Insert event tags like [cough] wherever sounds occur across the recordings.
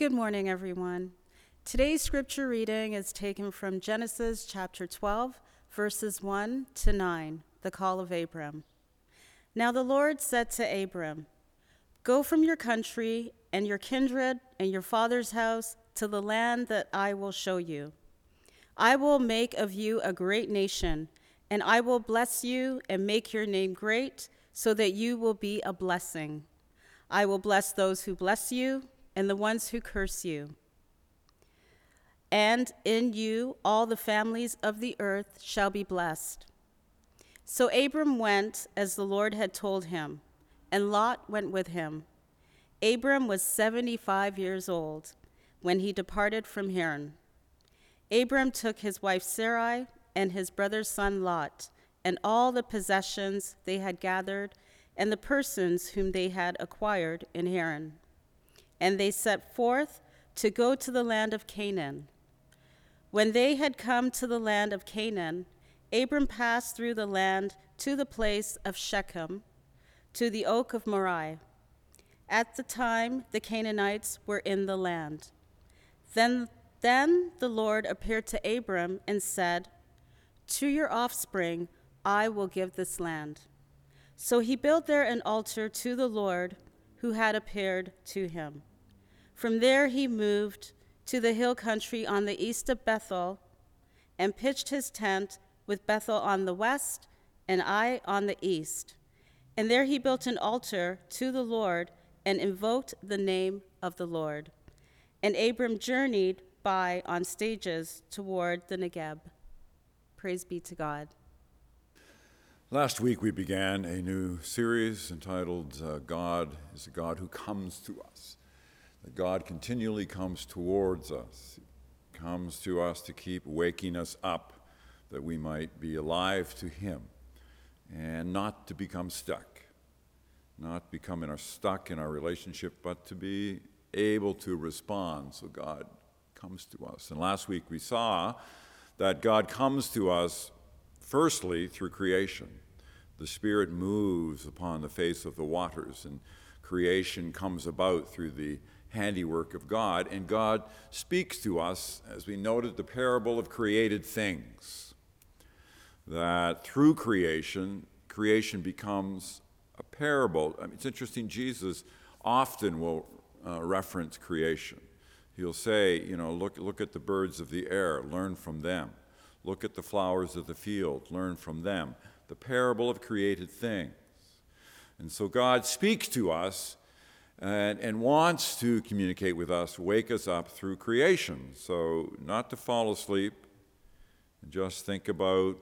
Good morning, everyone. Today's scripture reading is taken from Genesis chapter 12, verses 1 to 9, the call of Abram. Now the Lord said to Abram, Go from your country and your kindred and your father's house to the land that I will show you. I will make of you a great nation, and I will bless you and make your name great, so that you will be a blessing. I will bless those who bless you, and the ones who curse you. And in you all the families of the earth shall be blessed. So Abram went as the Lord had told him, and Lot went with him. Abram was 75 years old when he departed from Haran. Abram took his wife Sarai and his brother's son Lot, and all the possessions they had gathered, and the persons whom they had acquired in Haran. And they set forth to go to the land of Canaan. When they had come to the land of Canaan, Abram passed through the land to the place of Shechem, to the oak of Moreh. At the time, the Canaanites were in the land. Then, then the Lord appeared to Abram and said, To your offspring I will give this land. So he built there an altar to the Lord who had appeared to him. From there he moved to the hill country on the east of Bethel and pitched his tent with Bethel on the west and Ai on the east. And there he built an altar to the Lord and invoked the name of the Lord. And Abram journeyed by on stages toward the Negeb. Praise be to God. Last week we began a new series entitled uh, God is a God who comes to us. That God continually comes towards us, comes to us to keep waking us up that we might be alive to Him and not to become stuck, not become in our, stuck in our relationship, but to be able to respond so God comes to us. And last week we saw that God comes to us firstly through creation. The Spirit moves upon the face of the waters, and creation comes about through the handiwork of God, and God speaks to us, as we noted, the parable of created things. That through creation, creation becomes a parable. I mean, it's interesting, Jesus often will uh, reference creation. He'll say, you know, look, look at the birds of the air, learn from them. Look at the flowers of the field, learn from them. The parable of created things. And so God speaks to us and, and wants to communicate with us, wake us up through creation. So, not to fall asleep and just think about,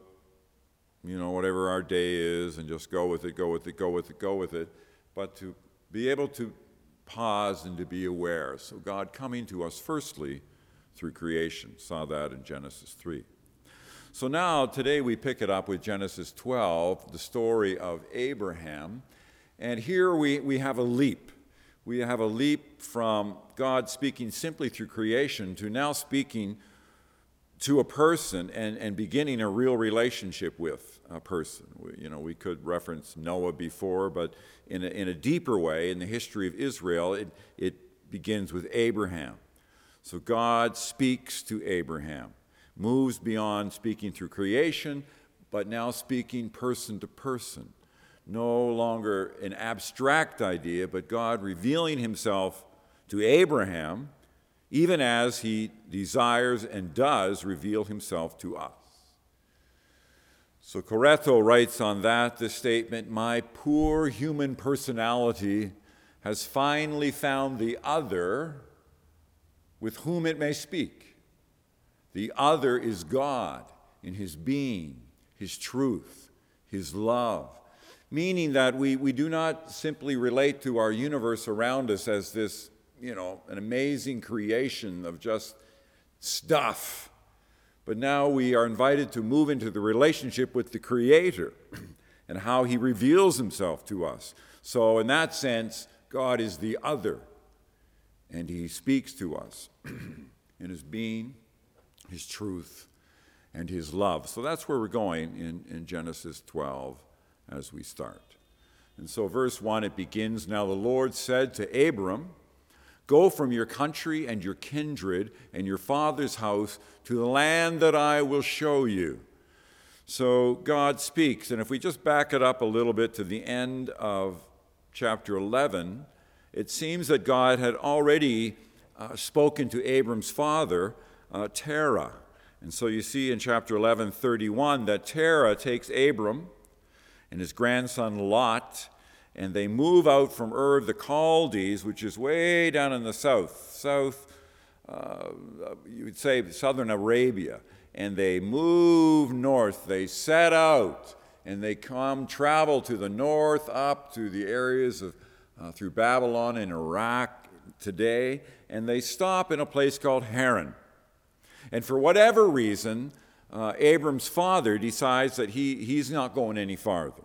you know, whatever our day is and just go with it, go with it, go with it, go with it, but to be able to pause and to be aware. So, God coming to us firstly through creation. Saw that in Genesis 3. So, now today we pick it up with Genesis 12, the story of Abraham. And here we, we have a leap. We have a leap from God speaking simply through creation to now speaking to a person and, and beginning a real relationship with a person. We, you know, we could reference Noah before, but in a, in a deeper way, in the history of Israel, it, it begins with Abraham. So God speaks to Abraham, moves beyond speaking through creation, but now speaking person to person. No longer an abstract idea, but God revealing himself to Abraham even as he desires and does reveal himself to us. So Carretto writes on that the statement My poor human personality has finally found the other with whom it may speak. The other is God in his being, his truth, his love, meaning that we, we do not simply relate to our universe around us as this you know, an amazing creation of just stuff. But now we are invited to move into the relationship with the Creator [clears throat] and how He reveals Himself to us. So, in that sense, God is the other, and He speaks to us [clears throat] in His being, His truth, and His love. So, that's where we're going in, in Genesis 12 as we start. And so, verse 1, it begins Now the Lord said to Abram, Go from your country and your kindred and your father's house to the land that I will show you. So God speaks. And if we just back it up a little bit to the end of chapter 11, it seems that God had already uh, spoken to Abram's father, uh, Terah. And so you see in chapter 11, 31, that Terah takes Abram and his grandson Lot, and they move out from Ur of the Chaldees, which is way down in the south, south, uh, you would say southern Arabia. And they move north. They set out and they come travel to the north up to the areas of uh, through Babylon and Iraq today, and they stop in a place called Haran. And for whatever reason, uh, Abram's father decides that he, he's not going any farther.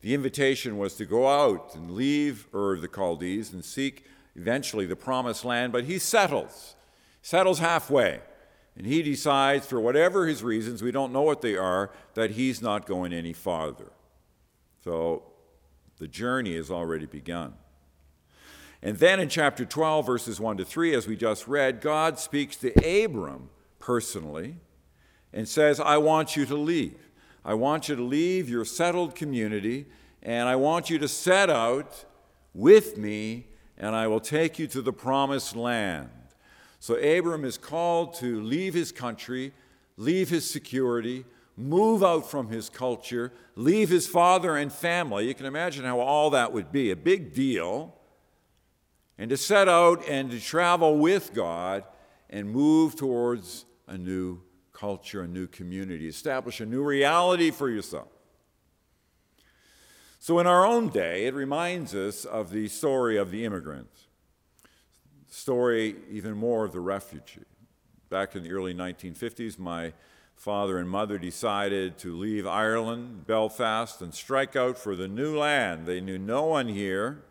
The invitation was to go out and leave Ur of the Chaldees and seek eventually the promised land, but he settles, settles halfway. And he decides, for whatever his reasons, we don't know what they are, that he's not going any farther. So the journey has already begun. And then in chapter 12, verses 1 to 3, as we just read, God speaks to Abram personally and says, I want you to leave. I want you to leave your settled community, and I want you to set out with me, and I will take you to the promised land. So Abram is called to leave his country, leave his security, move out from his culture, leave his father and family. You can imagine how all that would be a big deal. And to set out and to travel with God and move towards a new culture, a new community, establish a new reality for yourself. So, in our own day, it reminds us of the story of the immigrant, story even more of the refugee. Back in the early 1950s, my father and mother decided to leave Ireland, Belfast, and strike out for the new land. They knew no one here,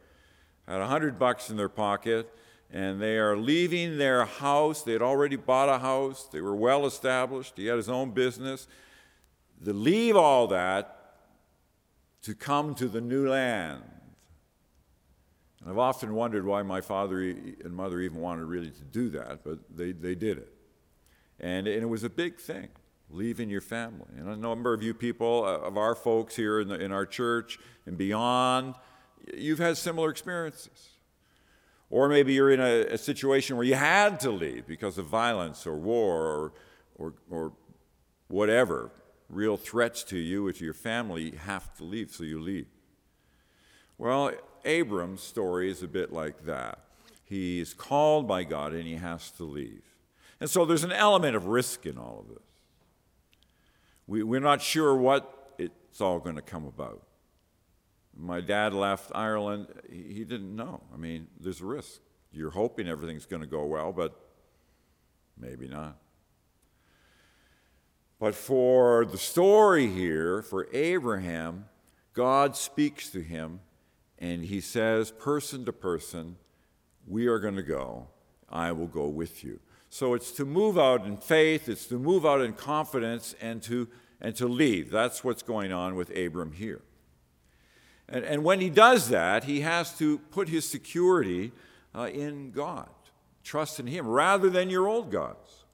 had a hundred bucks in their pocket, and they are leaving their house. They had already bought a house, they were well established, he had his own business. To leave all that to come to the new land. And I've often wondered why my father and mother even wanted really to do that, but they, they did it. And, and it was a big thing leaving your family. And a number of you people, uh, of our folks here in, the, in our church and beyond, you've had similar experiences. Or maybe you're in a, a, situation where you had to leave because of violence or war or, or, or whatever, real threats to you or to your family, you have to leave, so you leave. Well, Abram's story is a bit like that. He's called by God and he has to leave. And so there's an element of risk in all of this. We, we're not sure what it's all going to come about. My dad left Ireland, he, didn't know. I mean, there's a risk. You're hoping everything's going to go well, but maybe not. But for the story here, for Abraham, God speaks to him and he says, person to person, we are going to go. I will go with you. So it's to move out in faith, it's to move out in confidence, and to, and to leave. That's what's going on with Abram here. And, and when he does that, he has to put his security uh, in God, trust in him, rather than your old gods.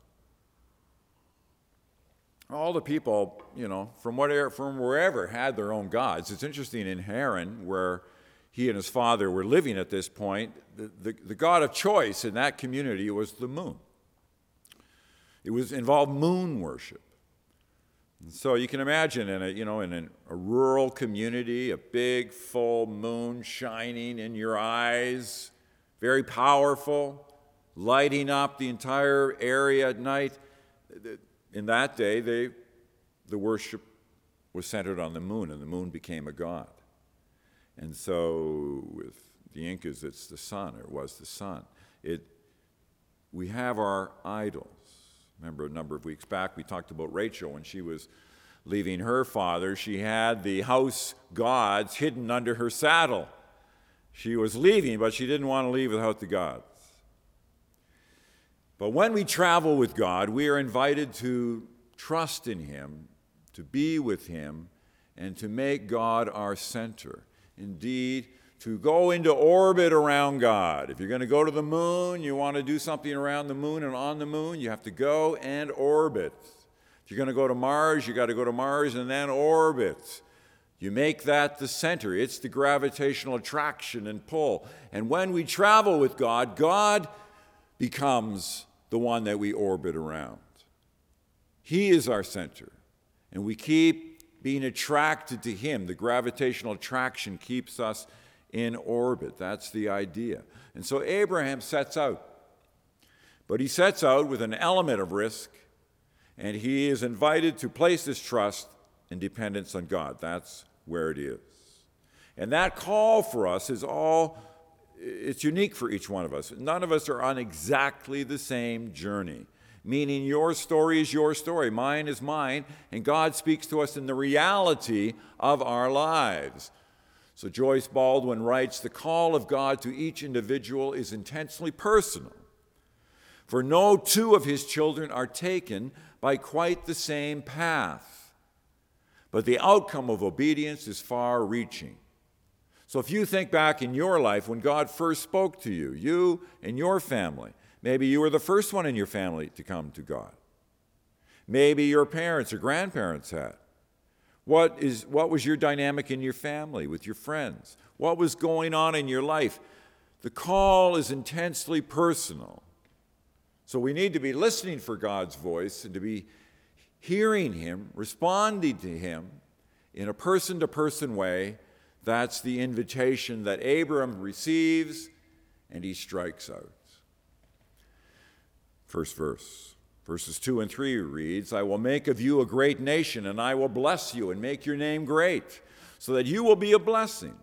All the people, you know, from, whatever, from wherever had their own gods. It's interesting in Haran, where he and his father were living at this point, the, the, the god of choice in that community was the moon. It was involved moon worship. And so you can imagine in a, you know, in a, a rural community, a big full moon shining in your eyes, very powerful, lighting up the entire area at night. In that day, they, the worship was centered on the moon, and the moon became a god. And so with the Incas, it's the sun, or was the sun. It, we have our idols. Remember, a number of weeks back, we talked about Rachel when she was leaving her father. She had the house gods hidden under her saddle. She was leaving, but she didn't want to leave without the gods. But when we travel with God, we are invited to trust in Him, to be with Him, and to make God our center. Indeed, to go into orbit around God. If you're going to go to the moon, you want to do something around the moon and on the moon, you have to go and orbit. If you're going to go to Mars, you got to go to Mars and then orbit. You make that the center. It's the gravitational attraction and pull. And when we travel with God, God becomes the one that we orbit around. He is our center. And we keep being attracted to Him. The gravitational attraction keeps us in orbit. That's the idea. And so Abraham sets out. But he sets out with an element of risk, and he is invited to place his trust and dependence on God. That's where it is. And that call for us is all, it's unique for each one of us. None of us are on exactly the same journey, meaning your story is your story, mine is mine, and God speaks to us in the reality of our lives. So Joyce Baldwin writes The call of God to each individual is intensely personal, for no two of his children are taken by quite the same path. But the outcome of obedience is far reaching. So if you think back in your life when God first spoke to you, you and your family, maybe you were the first one in your family to come to God. Maybe your parents or grandparents had. What, is, what was your dynamic in your family, with your friends? What was going on in your life? The call is intensely personal. So we need to be listening for God's voice and to be hearing Him, responding to Him in a person to person way. That's the invitation that Abram receives and he strikes out. First verse. Verses 2 and 3 reads, I will make of you a great nation, and I will bless you and make your name great, so that you will be a blessing.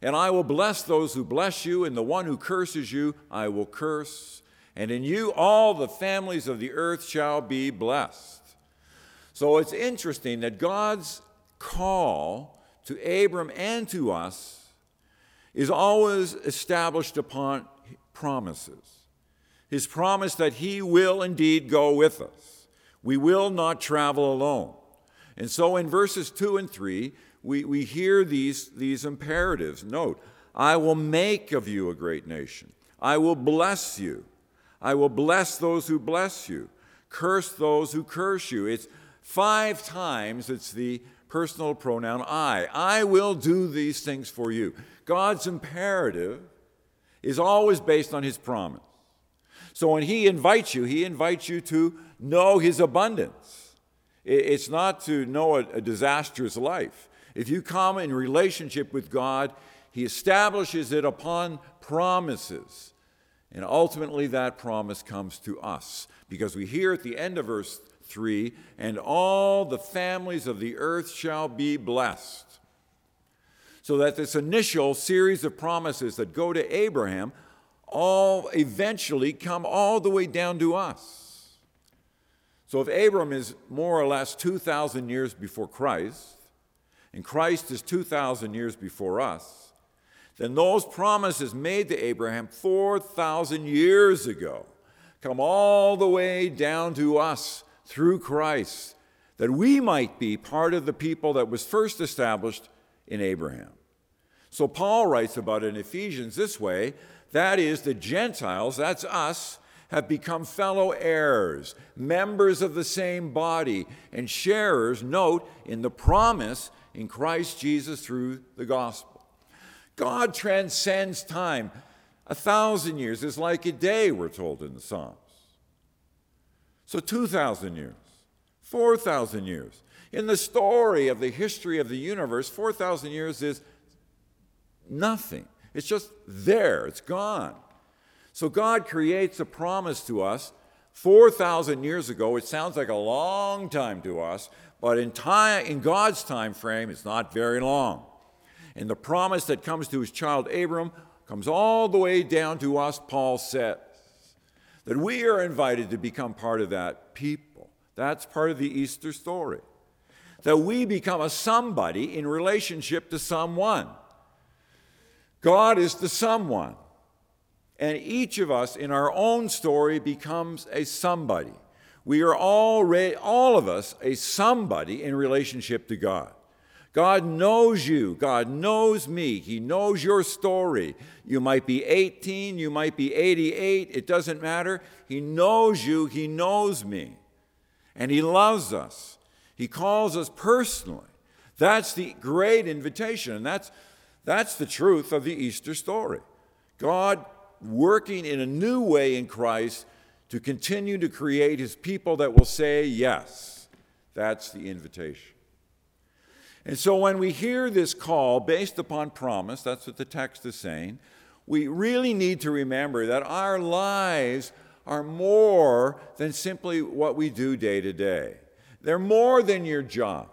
And I will bless those who bless you, and the one who curses you, I will curse. And in you all the families of the earth shall be blessed. So it's interesting that God's call to Abram and to us is always established upon promises his promise that he will indeed go with us. We will not travel alone. And so in verses 2 and 3, we, we hear these, these imperatives. Note, I will make of you a great nation. I will bless you. I will bless those who bless you. Curse those who curse you. It's five times it's the personal pronoun I. I will do these things for you. God's imperative is always based on his promise. So when he invites you, he invites you to know his abundance. It's not to know a, disastrous life. If you come in relationship with God, he establishes it upon promises. And ultimately, that promise comes to us because we hear at the end of verse 3 and all the families of the earth shall be blessed. So that this initial series of promises that go to Abraham all eventually come all the way down to us. So if Abram is more or less 2,000 years before Christ, and Christ is 2,000 years before us, then those promises made to Abraham 4,000 years ago come all the way down to us through Christ, that we might be part of the people that was first established in Abraham. So Paul writes about it in Ephesians this way that is, the Gentiles, that's us, have become fellow heirs, members of the same body, and sharers, note, in the promise in Christ Jesus through the gospel. God transcends time. A thousand years is like a day, we're told in the Psalms. So 2,000 years, 4,000 years. In the story of the history of the universe, 4,000 years is nothing. It's just there, it's gone. So God creates a promise to us 4,000 years ago. It sounds like a long time to us, but in, time, in God's time frame, it's not very long. And the promise that comes to his child Abram comes all the way down to us, Paul says, that we are invited to become part of that people. That's part of the Easter story. That we become a somebody in relationship to someone. God is the someone. And each of us in our own story becomes a somebody. We are already, all of us, a somebody in relationship to God. God knows you. God knows me. He knows your story. You might be 18, you might be 88, it doesn't matter. He knows you, He knows me. And He loves us. He calls us personally. That's the great invitation, and that's, that's the truth of the Easter story. God working in a new way in Christ to continue to create His people that will say yes. That's the invitation. And so when we hear this call based upon promise, that's what the text is saying, we really need to remember that our lives are more than simply what we do day to day. They're more than your job.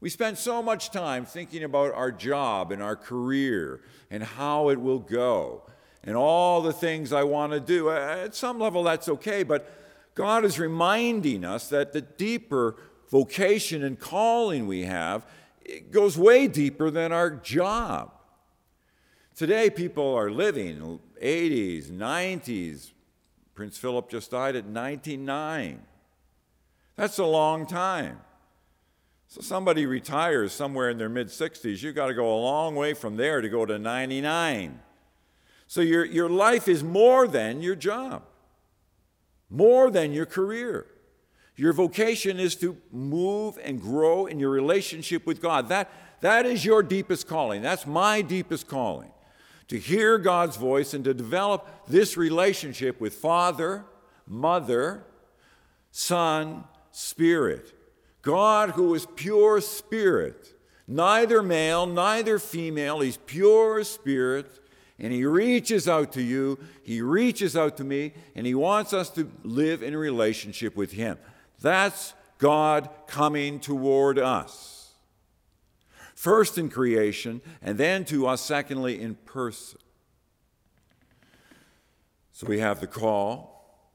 We spend so much time thinking about our job and our career and how it will go and all the things I want to do. At some level, that's okay, but God is reminding us that the deeper vocation and calling we have it goes way deeper than our job. Today, people are living 80s, 90s. Prince Philip just died at 99. That's a long time. So somebody retires somewhere in their mid 60s, you've got to go a long way from there to go to 99. So your, your life is more than your job, more than your career. Your vocation is to move and grow in your relationship with God. That, that is your deepest calling. That's my deepest calling. To hear God's voice and to develop this relationship with Father, Mother, Son, Spirit. God, who is pure spirit, neither male, neither female, he's pure spirit, and he reaches out to you, he reaches out to me, and he wants us to live in relationship with him. That's God coming toward us. First in creation, and then to us, secondly, in person. So we have the call,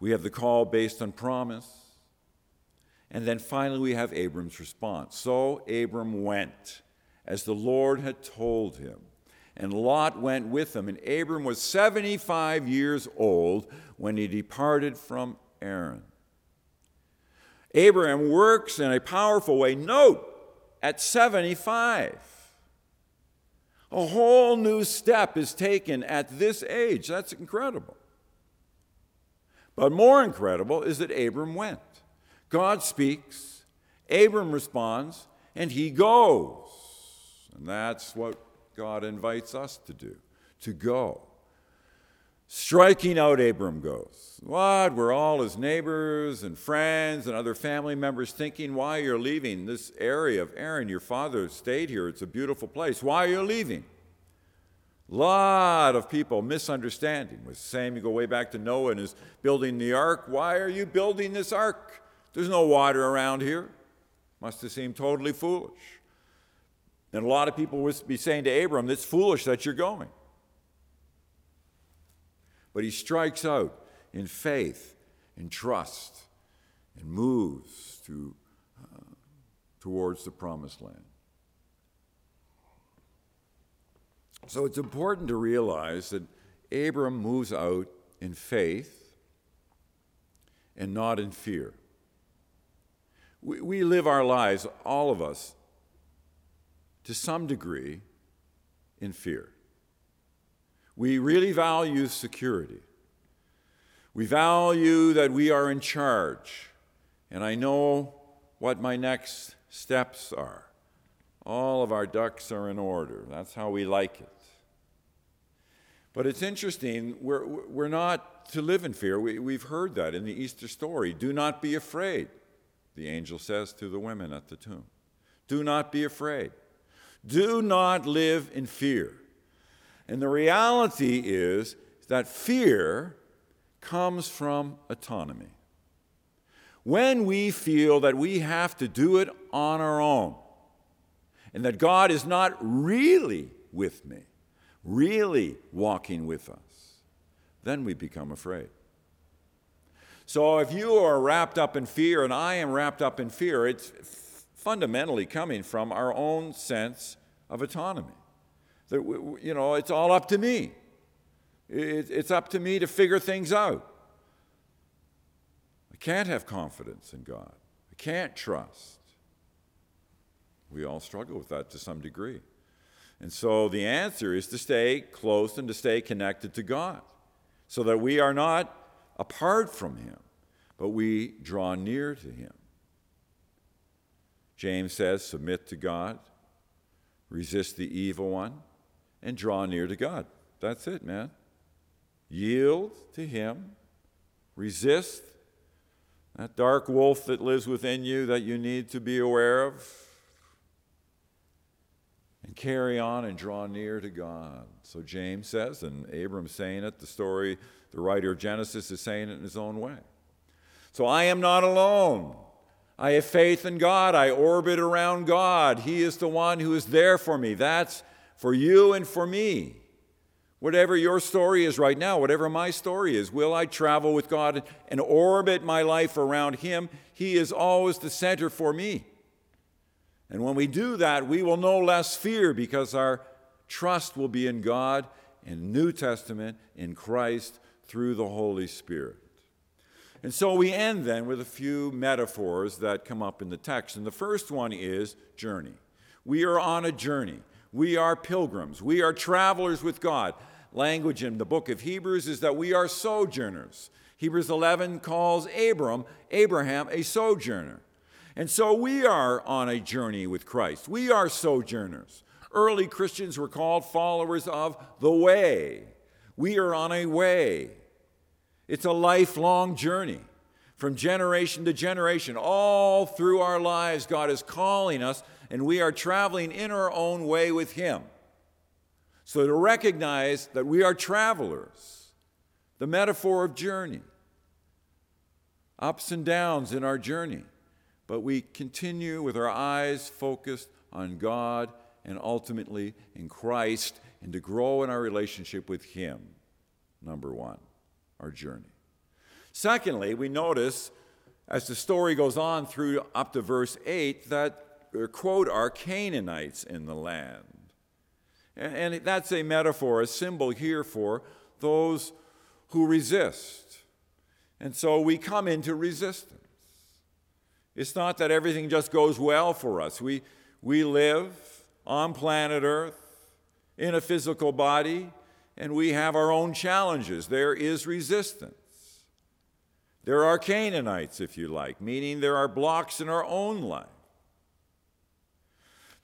we have the call based on promise, and then finally we have Abram's response. So Abram went as the Lord had told him, and Lot went with him. And Abram was 75 years old when he departed from Haran. Abraham works in a powerful way. Note, at 75. A whole new step is taken at this age. That's incredible. But more incredible is that Abram went. God speaks, Abram responds, and he goes. And that's what God invites us to do to go. Striking out, Abram goes. What? We're all his neighbors and friends and other family members thinking why you're leaving this area of Haran. Your father stayed here. It's a beautiful place. Why are you leaving? Lot of people misunderstanding. Was the same. You go way back to Noah and is building the ark. Why are you building this ark? There's no water around here. Must have seemed totally foolish. And a lot of people would be saying to Abram, It's foolish that you're going. But he strikes out in faith, in trust, and moves to, uh, towards the promised land. So it's important to realize that Abram moves out in faith and not in fear. We, we live our lives, all of us, to some degree, in fear. We really value security. We value that we are in charge, and I know what my next steps are. All of our ducks are in order. That's how we like it. But it's interesting, we're, we're not to live in fear. We, we've heard that in the Easter story. Do not be afraid, the angel says to the women at the tomb. Do not be afraid. Do not live in fear. And the reality is that fear comes from autonomy. When we feel that we have to do it on our own, and that God is not really with me, really walking with us, then we become afraid. So if you are wrapped up in fear and I am wrapped up in fear, it's fundamentally coming from our own sense of autonomy. That, you know, it's all up to me. It's up to me to figure things out. I can't have confidence in God. I can't trust. We all struggle with that to some degree. And so the answer is to stay close and to stay connected to God so that we are not apart from Him, but we draw near to Him. James says, Submit to God, resist the evil one, and draw near to God. That's it, man. Yield to Him, resist that dark wolf that lives within you that you need to be aware of and carry on and draw near to God. So James says, and Abram's saying it, the story, the writer of Genesis is saying it in his own way. So I am not alone. I have faith in God. I orbit around God. He is the one who is there for me. That's for you and for me. Whatever your story is right now, whatever my story is, will I travel with God and orbit my life around Him? He is always the center for me. And when we do that, we will no less fear because our trust will be in God, in New Testament, in Christ, through the Holy Spirit. And so we end then with a few metaphors that come up in the text. And the first one is journey. We are on a journey. We are pilgrims. We are travelers with God. Language in the book of Hebrews is that we are sojourners. Hebrews 11 calls Abram, Abraham, a sojourner. And so we are on a journey with Christ. We are sojourners. Early Christians were called followers of the way. We are on a way. It's a lifelong journey from generation to generation. All through our lives, God is calling us, and we are traveling in our own way with Him. So to recognize that we are travelers, the metaphor of journey, ups and downs in our journey but we continue with our eyes focused on God and ultimately in Christ and to grow in our relationship with Him. Number one, our journey. Secondly, we notice as the story goes on through up to verse 8 that, quote, are Canaanites in the land. And, and that's a metaphor, a symbol here for those who resist. And so we come into resistance. It's not that everything just goes well for us. We, we live on planet Earth in a physical body, and we have our own challenges. There is resistance. There are Canaanites, if you like, meaning there are blocks in our own life.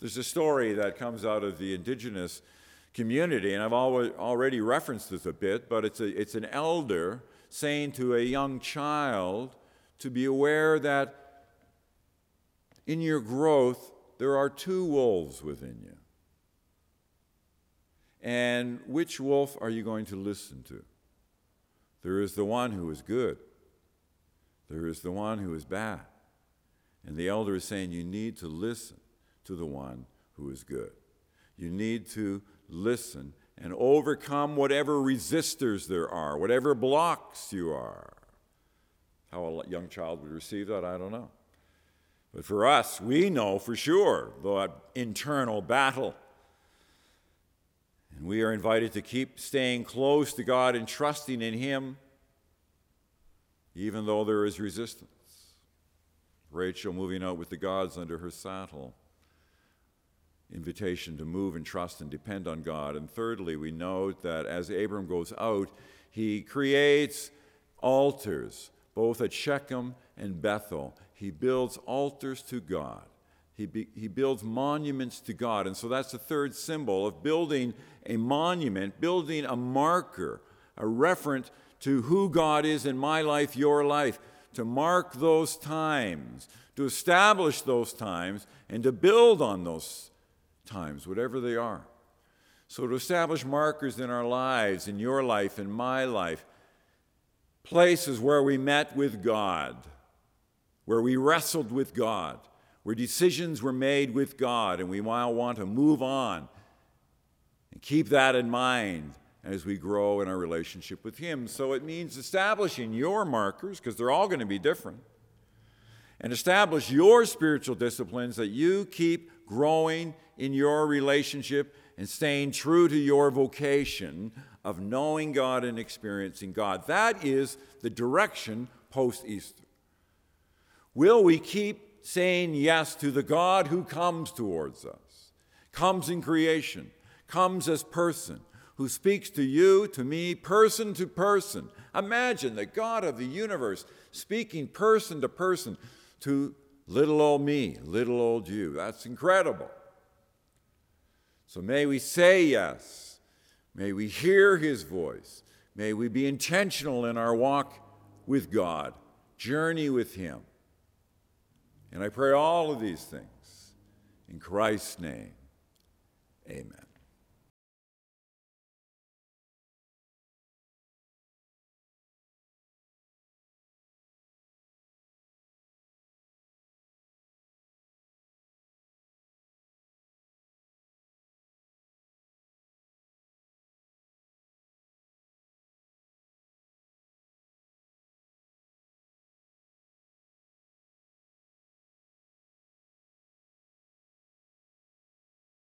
There's a story that comes out of the indigenous community, and I've already referenced this a bit, but it's, a, it's an elder saying to a young child to be aware that in your growth, there are two wolves within you. And which wolf are you going to listen to? There is the one who is good, there is the one who is bad. And the elder is saying you need to listen to the one who is good. You need to listen and overcome whatever resistors there are, whatever blocks you are. How a young child would receive that, I don't know. But for us, we know for sure the internal battle. And we are invited to keep staying close to God and trusting in Him, even though there is resistance. Rachel moving out with the gods under her saddle. Invitation to move and trust and depend on God. And thirdly, we note that as Abram goes out, he creates altars, both at Shechem and Bethel. He builds altars to God. He, be, he builds monuments to God. And so that's the third symbol of building a monument, building a marker, a reference to who God is in my life, your life, to mark those times, to establish those times, and to build on those times, whatever they are. So to establish markers in our lives, in your life, in my life, places where we met with God where we wrestled with God, where decisions were made with God, and we now want to move on and keep that in mind as we grow in our relationship with Him. So it means establishing your markers, because they're all going to be different, and establish your spiritual disciplines that you keep growing in your relationship and staying true to your vocation of knowing God and experiencing God. That is the direction post Easter. Will we keep saying yes to the God who comes towards us, comes in creation, comes as person, who speaks to you, to me, person to person. Imagine the God of the universe speaking person to person to little old me, little old you. That's incredible. So may we say yes. May we hear his voice. May we be intentional in our walk with God, journey with him. And I pray all of these things in Christ's name. Amen.